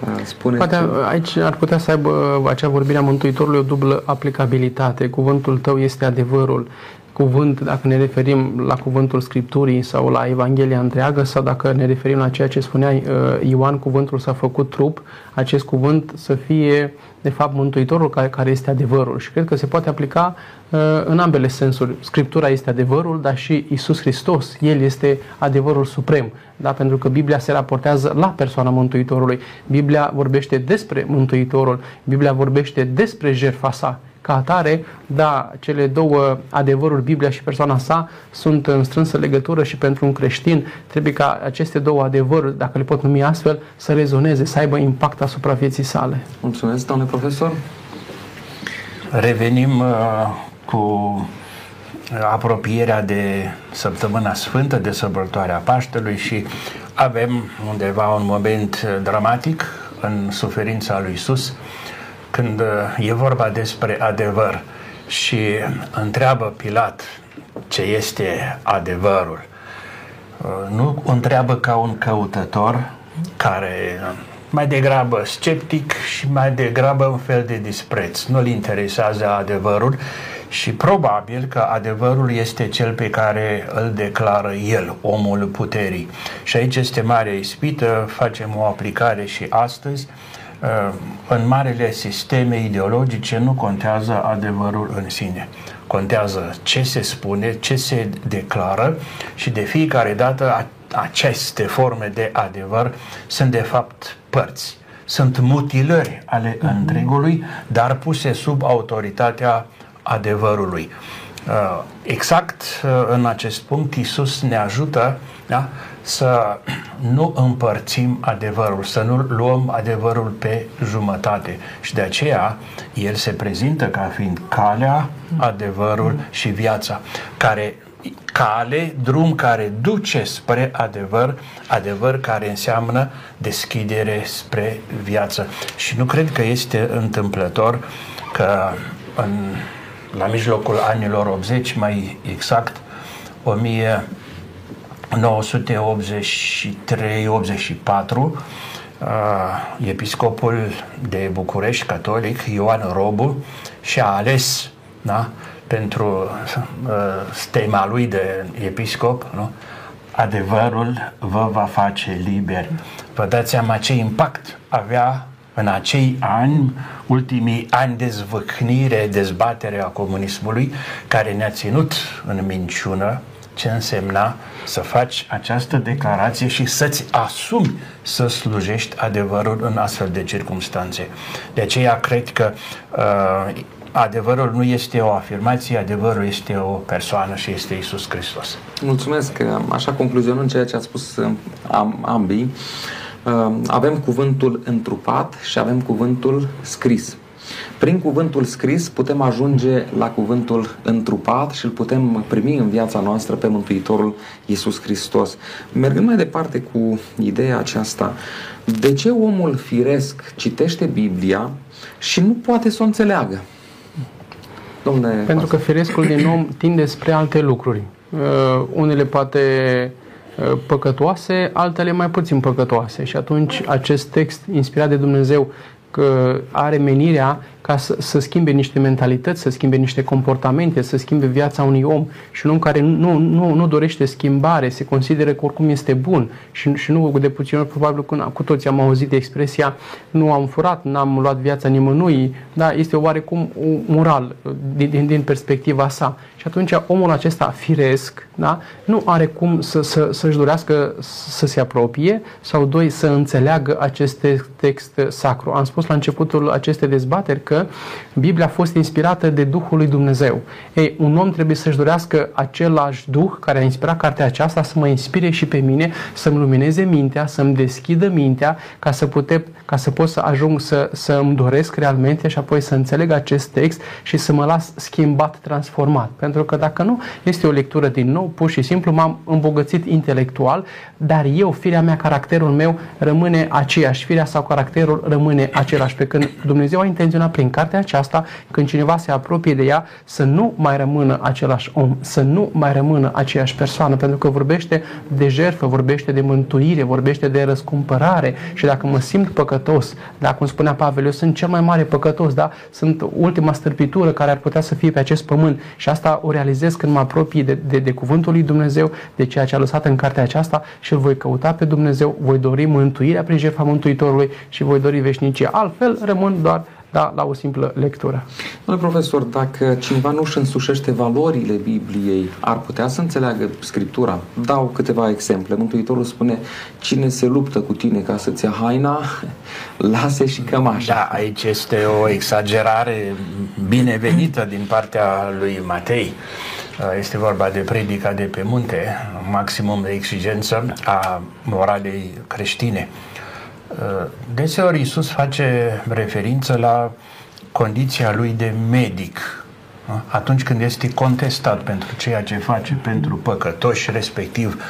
A: uh, spuneți...
B: Poate aici ar putea să aibă acea vorbire a Mântuitorului o dublă aplicabilitate. Cuvântul tău este adevărul cuvânt, dacă ne referim la cuvântul Scripturii sau la Evanghelia întreagă, sau dacă ne referim la ceea ce spunea uh, Ioan, cuvântul s-a făcut trup, acest cuvânt să fie, de fapt, Mântuitorul care, care este adevărul. Și cred că se poate aplica uh, în ambele sensuri. Scriptura este adevărul, dar și Isus Hristos, El este adevărul suprem. Da? Pentru că Biblia se raportează la persoana Mântuitorului. Biblia vorbește despre Mântuitorul. Biblia vorbește despre jertfa sa. Ca atare, da, cele două adevăruri, Biblia și persoana sa, sunt în strânsă legătură și pentru un creștin trebuie ca aceste două adevăruri, dacă le pot numi astfel, să rezoneze, să aibă impact asupra vieții sale.
A: Mulțumesc, domnule profesor.
C: Revenim uh, cu apropierea de săptămâna sfântă, de sărbătoarea Paștelui și avem undeva un moment dramatic în suferința lui Isus când e vorba despre adevăr și întreabă Pilat ce este adevărul. Nu întreabă ca un căutător care mai degrabă sceptic și mai degrabă un fel de dispreț. Nu-l interesează adevărul și probabil că adevărul este cel pe care îl declară el, omul puterii. Și aici este mare ispită, facem o aplicare și astăzi. Uh, în marele sisteme ideologice nu contează adevărul în sine. Contează ce se spune, ce se declară și de fiecare dată aceste forme de adevăr sunt de fapt părți. Sunt mutilări ale mhm. întregului, dar puse sub autoritatea adevărului. Uh, exact uh, în acest punct Isus ne ajută da, să nu împărțim adevărul, să nu luăm adevărul pe jumătate. Și de aceea El se prezintă ca fiind calea, adevărul și viața, care cale, drum care duce spre adevăr, adevăr care înseamnă deschidere spre viață. Și nu cred că este întâmplător că în, la mijlocul anilor 80, mai exact 1983-84, episcopul de București, catolic, Ioan Robu, și-a ales da, pentru uh, stema lui de episcop, nu? adevărul vă va face liberi. Vă dați seama ce impact avea în acei ani, ultimii ani de zvâcnire, dezbatere a comunismului, care ne-a ținut în minciună, ce însemna să faci această declarație și să-ți asumi să slujești adevărul în astfel de circunstanțe. De aceea cred că uh, adevărul nu este o afirmație, adevărul este o persoană și este Isus Hristos.
A: Mulțumesc. Așa concluzionând ceea ce a spus uh, am, ambii, uh, avem cuvântul întrupat și avem cuvântul scris. Prin cuvântul scris putem ajunge la cuvântul întrupat și îl putem primi în viața noastră pe Mântuitorul Iisus Hristos. Mergând mai departe cu ideea aceasta, de ce omul firesc citește Biblia și nu poate să o înțeleagă?
B: Domnule Pentru că firescul din om (clears throat) tinde spre alte lucruri. Uh, unele poate uh, păcătoase, altele mai puțin păcătoase. Și atunci acest text inspirat de Dumnezeu că are menirea ca să, să schimbe niște mentalități, să schimbe niște comportamente, să schimbe viața unui om și un om care nu, nu, nu dorește schimbare, se consideră că oricum este bun și, și nu de puțin ori, probabil că cu toții am auzit de expresia nu am furat, n-am luat viața nimănui, da, este oarecum moral din, din, din perspectiva sa. Și atunci omul acesta firesc da, nu are cum să, să, să-și dorească să se apropie sau doi, să înțeleagă acest text sacru. Am spus la începutul acestei dezbateri că că Biblia a fost inspirată de Duhul lui Dumnezeu. Ei, un om trebuie să-și dorească același Duh care a inspirat cartea aceasta să mă inspire și pe mine, să-mi lumineze mintea, să-mi deschidă mintea, ca să, pute, ca să pot să ajung să, să îmi doresc realmente și apoi să înțeleg acest text și să mă las schimbat, transformat. Pentru că dacă nu, este o lectură din nou, pur și simplu m-am îmbogățit intelectual, dar eu, firea mea, caracterul meu rămâne aceeași, firea sau caracterul rămâne același, pe când Dumnezeu a intenționat prin cartea aceasta, când cineva se apropie de ea, să nu mai rămână același om, să nu mai rămână aceeași persoană, pentru că vorbește de jertfă, vorbește de mântuire, vorbește de răscumpărare și dacă mă simt păcătos, dacă cum spunea Pavel, eu sunt cel mai mare păcătos, da? sunt ultima stârpitură care ar putea să fie pe acest pământ și asta o realizez când mă apropii de, de, de cuvântul lui Dumnezeu, de ceea ce a lăsat în cartea aceasta și îl voi căuta pe Dumnezeu, voi dori mântuirea prin jertfa Mântuitorului și voi dori veșnicie. Altfel rămân doar da, la o simplă lectură.
A: Domnule profesor, dacă cineva nu își însușește valorile Bibliei, ar putea să înțeleagă Scriptura? Dau câteva exemple. Mântuitorul spune, cine se luptă cu tine ca să-ți ia haina, (laughs) lase și cămașa.
C: Da, aici este o exagerare binevenită din partea lui Matei. Este vorba de predica de pe munte, maximum de exigență a moralei creștine. Uh, deseori Iisus face referință la condiția lui de medic atunci când este contestat pentru ceea ce face pentru păcătoși, respectiv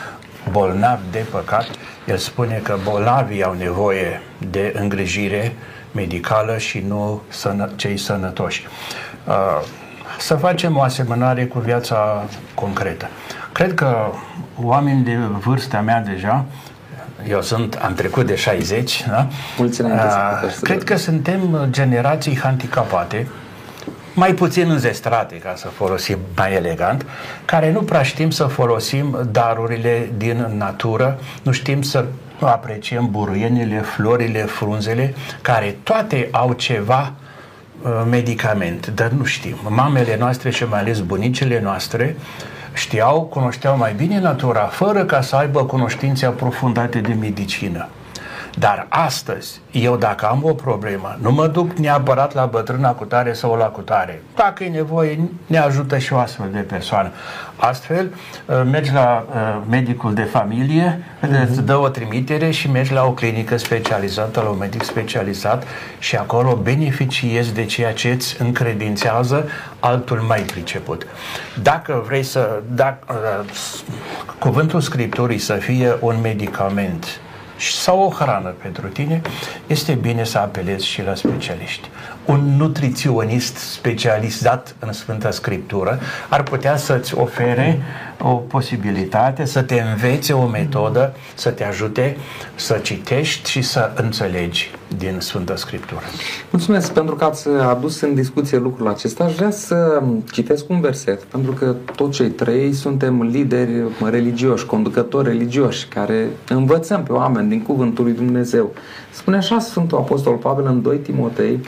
C: bolnavi de păcat, el spune că bolnavii au nevoie de îngrijire medicală și nu sănă, cei sănătoși. Uh, să facem o asemănare cu viața concretă. Cred că oameni de vârsta mea deja, eu sunt, am trecut de 60, da?
A: Mulți uh,
C: Cred că suntem generații handicapate, mai puțin înzestrate, ca să folosim mai elegant, care nu prea știm să folosim darurile din natură, nu știm să apreciem buruienile, florile, frunzele, care toate au ceva uh, medicament, dar nu știm. Mamele noastre și mai ales bunicile noastre știau, cunoșteau mai bine natura, fără ca să aibă cunoștințe aprofundate de medicină. Dar astăzi, eu dacă am o problemă, nu mă duc neapărat la bătrâna cu tare sau la cutare. Dacă e nevoie, ne ajută și o astfel de persoană. Astfel, uh, mergi la uh, medicul de familie, uh-huh. îți dă o trimitere și mergi la o clinică specializată, la un medic specializat și acolo beneficiezi de ceea ce îți încredințează altul mai priceput. Dacă vrei să... Dacă, uh, cuvântul Scripturii să fie un medicament sau o hrană pentru tine, este bine să apelezi și la specialiști. Un nutriționist specializat în Sfânta Scriptură ar putea să-ți ofere o posibilitate, să te învețe o metodă, să te ajute să citești și să înțelegi din Sfânta Scriptură.
A: Mulțumesc pentru că ați adus în discuție lucrul acesta. Aș vrea să citesc un verset, pentru că toți cei trei suntem lideri religioși, conducători religioși, care învățăm pe oameni din Cuvântul lui Dumnezeu. Spune așa Sfântul Apostol Pavel în 2 Timotei,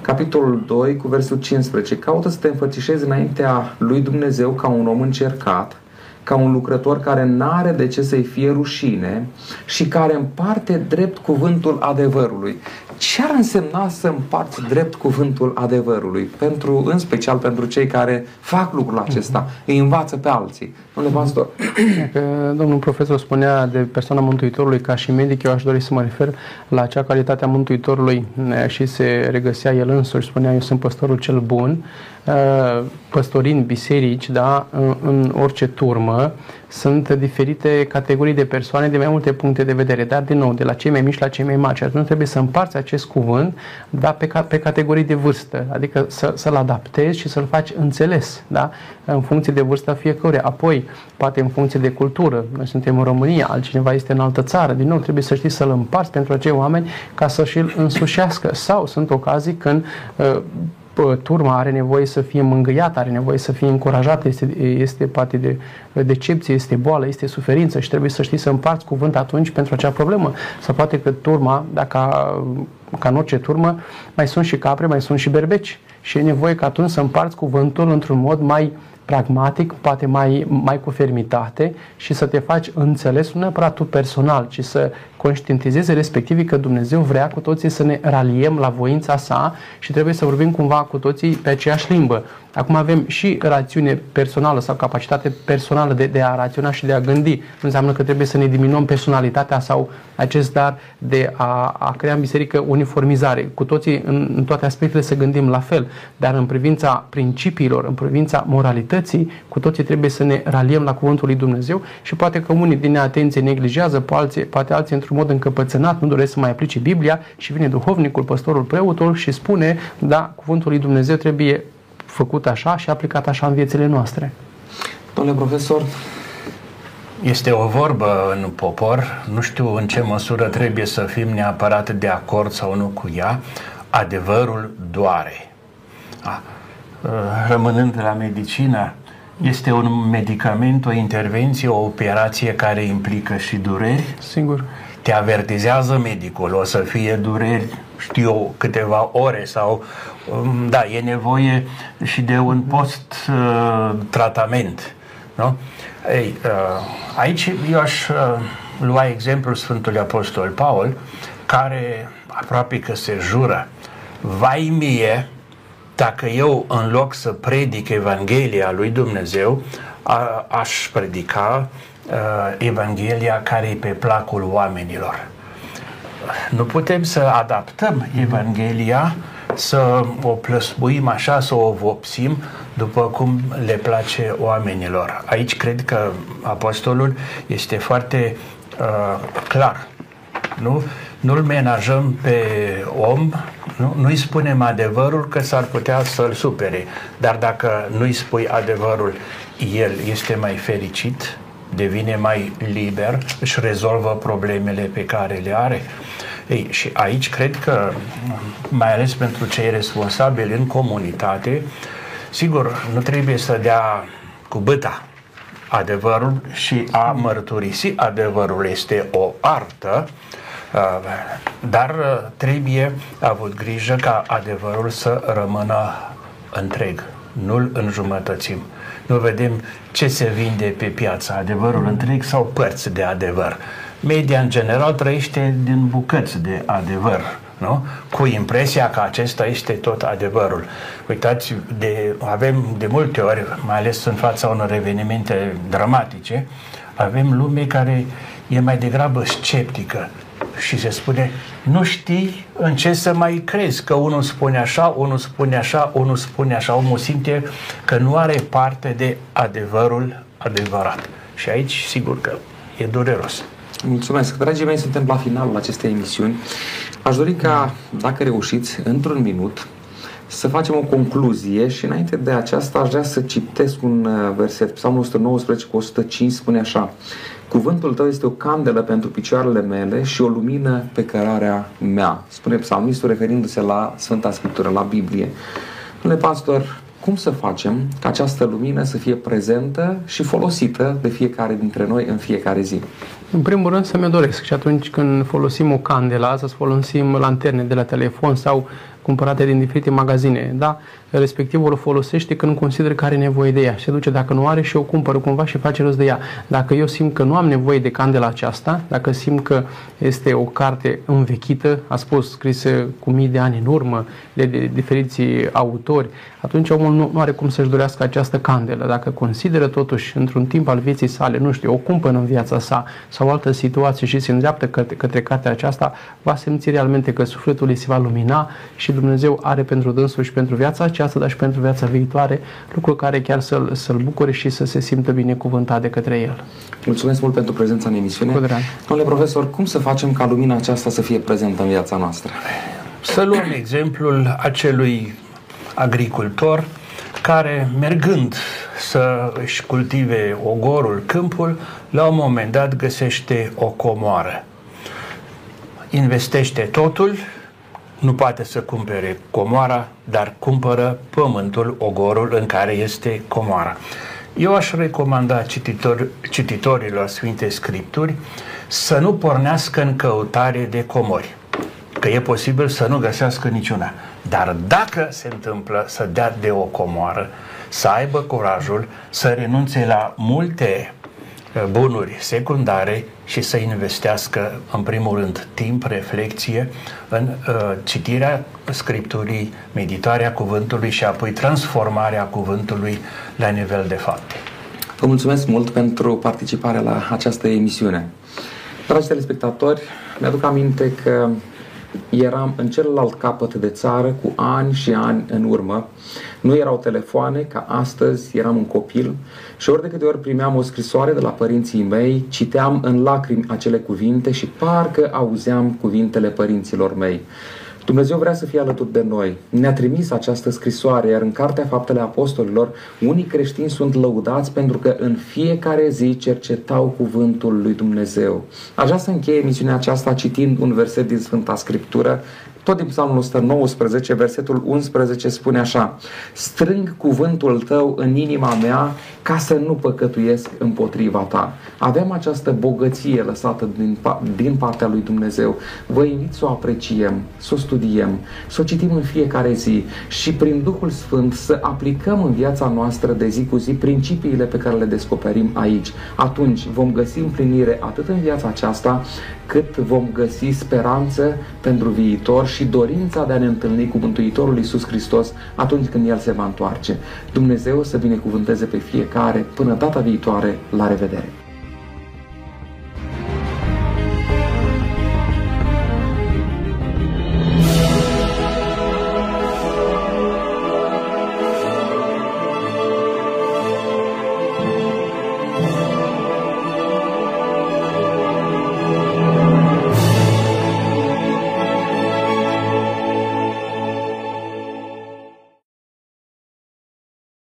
A: capitolul 2, cu versul 15. Caută să te înfățișezi înaintea lui Dumnezeu ca un om încercat, ca un lucrător care n-are de ce să-i fie rușine și care împarte drept cuvântul adevărului. Ce ar însemna să împarți drept cuvântul adevărului? Pentru, în special pentru cei care fac lucrul acesta, uh-huh. îi învață pe alții. Domnule pastor. (clears throat)
B: Că domnul profesor spunea de persoana Mântuitorului ca și medic, eu aș dori să mă refer la acea calitate a Mântuitorului și se regăsea el însuși, spunea eu sunt păstorul cel bun, păstorind biserici, da, în, în orice turmă, sunt diferite categorii de persoane de mai multe puncte de vedere, dar din nou, de la cei mai mici la cei mai mari. Și atunci trebuie să împarți acest cuvânt da, pe, ca, pe categorii de vârstă, adică să, să-l adaptezi și să-l faci înțeles, da, în funcție de vârsta fiecăruia. Apoi, poate în funcție de cultură. Noi suntem în România, altcineva este în altă țară. Din nou, trebuie să știi să-l împarți pentru acei oameni ca să și-l însușească. Sau sunt ocazii când uh, turma are nevoie să fie mângâiată, are nevoie să fie încurajată, este, este poate de decepție, este boală, este suferință și trebuie să știi să împarți cuvânt atunci pentru acea problemă. Sau poate că turma, dacă ca în orice turmă, mai sunt și capre, mai sunt și berbeci și e nevoie ca atunci să împarți cuvântul într-un mod mai uh, pragmatic, poate mai, mai cu fermitate și să te faci înțeles nu neapărat tu personal, ci să conștientizeze respectivii că Dumnezeu vrea cu toții să ne raliem la voința sa și trebuie să vorbim cumva cu toții pe aceeași limbă. Acum avem și rațiune personală sau capacitate personală de, de a raționa și de a gândi. Nu înseamnă că trebuie să ne diminuăm personalitatea sau acest dar de a, a crea în biserică uniformizare. Cu toții, în, în toate aspectele, să gândim la fel, dar în privința principiilor, în privința moralității, cu toții trebuie să ne raliem la Cuvântul lui Dumnezeu și poate că unii din neatenție neglijează, poate alții, poate alții într-un mod încăpățânat nu doresc să mai aplice Biblia și vine duhovnicul, păstorul, preotul și spune, da, Cuvântul lui Dumnezeu trebuie făcut așa și aplicat așa în viețile noastre.
A: Domnule profesor,
C: este o vorbă în popor, nu știu în ce măsură trebuie să fim neapărat de acord sau nu cu ea, adevărul doare. A, rămânând la medicină, este un medicament, o intervenție, o operație care implică și dureri?
B: Singur.
C: Te avertizează medicul, o să fie dureri, știu eu, câteva ore sau Um, da, e nevoie și de un post-tratament. Nu? Ei, uh, aici eu aș uh, lua exemplul Sfântului Apostol Paul, care aproape că se jură, vai mie dacă eu în loc să predic Evanghelia lui Dumnezeu, a, aș predica uh, Evanghelia care e pe placul oamenilor. Nu putem să adaptăm Evanghelia să o plăsmuim așa, să o vopsim, după cum le place oamenilor. Aici cred că apostolul este foarte uh, clar. Nu? Nu-l menajăm pe om, nu, nu-i spunem adevărul că s-ar putea să-l supere, dar dacă nu-i spui adevărul, el este mai fericit, devine mai liber, își rezolvă problemele pe care le are. Ei, și aici cred că, mai ales pentru cei responsabili în comunitate, sigur, nu trebuie să dea cu băta adevărul și a mărturisi adevărul este o artă, uh, dar uh, trebuie avut grijă ca adevărul să rămână întreg, nu-l înjumătățim. Nu vedem ce se vinde pe piață, adevărul întreg sau părți de adevăr. Media, în general, trăiește din bucăți de adevăr, nu? cu impresia că acesta este tot adevărul. Uitați, de, avem de multe ori, mai ales în fața unor evenimente dramatice, avem lume care e mai degrabă sceptică și se spune nu știi în ce să mai crezi, că unul spune așa, unul spune așa, unul spune așa, omul simte că nu are parte de adevărul adevărat. Și aici, sigur că e dureros.
A: Mulțumesc. Dragii mei, suntem la finalul acestei emisiuni. Aș dori ca, dacă reușiți, într-un minut, să facem o concluzie și înainte de aceasta aș vrea să citesc un uh, verset. Psalmul 119 cu 105 spune așa Cuvântul tău este o candelă pentru picioarele mele și o lumină pe cărarea mea. Spune psalmistul referindu-se la Sfânta Scriptură, la Biblie. Domnule pastor, cum să facem ca această lumină să fie prezentă și folosită de fiecare dintre noi în fiecare zi?
B: În primul rând să-mi doresc și atunci când folosim o candelă, să folosim lanterne de la telefon sau cumpărate din diferite magazine, da? Respectivul o folosește când consideră că are nevoie de ea. Se duce dacă nu are și o cumpără cumva și face rost de ea. Dacă eu simt că nu am nevoie de candela aceasta, dacă simt că este o carte învechită, a spus, scrisă cu mii de ani în urmă, de, de diferiți autori, atunci omul nu, nu are cum să-și dorească această candelă. Dacă consideră totuși într-un timp al vieții sale, nu știu, o cumpără în viața sa sau altă situație și se îndreaptă către, către cartea aceasta, va simți realmente că sufletul îi se va lumina și Dumnezeu are pentru dânsul și pentru viața aceasta, dar și pentru viața viitoare, lucru care chiar să-l, să-l bucure și să se simtă binecuvântat de către el.
A: Mulțumesc mult pentru prezența în emisiune. Cu drag. Domnule profesor, cum să facem ca lumina aceasta să fie prezentă în viața noastră?
C: Să luăm exemplul acelui agricultor care, mergând să își cultive ogorul, câmpul, la un moment dat găsește o comoară. Investește totul, nu poate să cumpere comoara, dar cumpără pământul, ogorul în care este comoara. Eu aș recomanda cititor, cititorilor Sfinte Scripturi să nu pornească în căutare de comori, că e posibil să nu găsească niciuna. Dar dacă se întâmplă să dea de o comoară, să aibă curajul să renunțe la multe uh, bunuri secundare și să investească, în primul rând, timp, reflexie în uh, citirea Scripturii, meditarea cuvântului și apoi transformarea cuvântului la nivel de fapte.
A: Vă mulțumesc mult pentru participarea la această emisiune. Dragi telespectatori, mi-aduc aminte că eram în celălalt capăt de țară cu ani și ani în urmă. Nu erau telefoane ca astăzi, eram un copil și ori de câte ori primeam o scrisoare de la părinții mei, citeam în lacrimi acele cuvinte și parcă auzeam cuvintele părinților mei. Dumnezeu vrea să fie alături de noi. Ne-a trimis această scrisoare, iar în Cartea Faptele Apostolilor, unii creștini sunt lăudați pentru că în fiecare zi cercetau cuvântul lui Dumnezeu. Aș vrea să încheie emisiunea aceasta citind un verset din Sfânta Scriptură tot din Psalmul 119, versetul 11 spune așa Strâng cuvântul tău în inima mea ca să nu păcătuiesc împotriva ta. Avem această bogăție lăsată din, din partea lui Dumnezeu. Vă invit să o apreciem, să o studiem, să o citim în fiecare zi și prin Duhul Sfânt să aplicăm în viața noastră de zi cu zi principiile pe care le descoperim aici. Atunci vom găsi împlinire atât în viața aceasta, cât vom găsi speranță pentru viitor și dorința de a ne întâlni cu Mântuitorul Iisus Hristos atunci când El se va întoarce. Dumnezeu să binecuvânteze pe fiecare. Până data viitoare, la revedere!